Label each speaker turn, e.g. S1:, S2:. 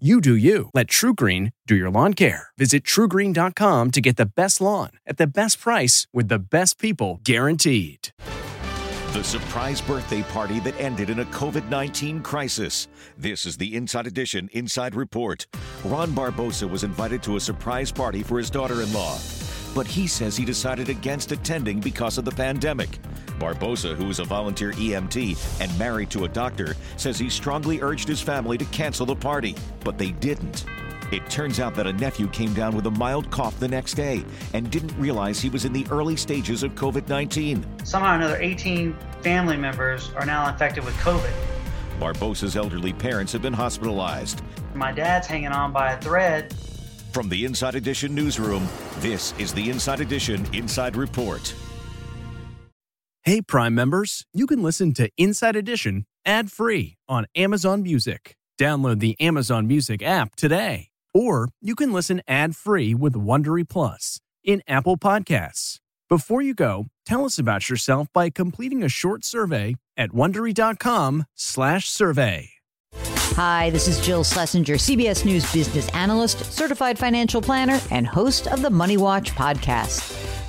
S1: You do you. Let TruGreen do your lawn care. Visit trugreen.com to get the best lawn at the best price with the best people guaranteed.
S2: The surprise birthday party that ended in a COVID 19 crisis. This is the Inside Edition Inside Report. Ron Barbosa was invited to a surprise party for his daughter in law, but he says he decided against attending because of the pandemic. Barbosa, who is a volunteer EMT and married to a doctor, says he strongly urged his family to cancel the party, but they didn't. It turns out that a nephew came down with a mild cough the next day and didn't realize he was in the early stages of COVID 19.
S3: Somehow, another 18 family members are now infected with COVID.
S2: Barbosa's elderly parents have been hospitalized.
S3: My dad's hanging on by a thread.
S2: From the Inside Edition newsroom, this is the Inside Edition Inside Report.
S1: Hey, Prime members, you can listen to Inside Edition ad free on Amazon Music. Download the Amazon Music app today. Or you can listen ad free with Wondery Plus in Apple Podcasts. Before you go, tell us about yourself by completing a short survey at wondery.com/survey.
S4: Hi, this is Jill Schlesinger, CBS News business analyst, certified financial planner, and host of the Money Watch podcast.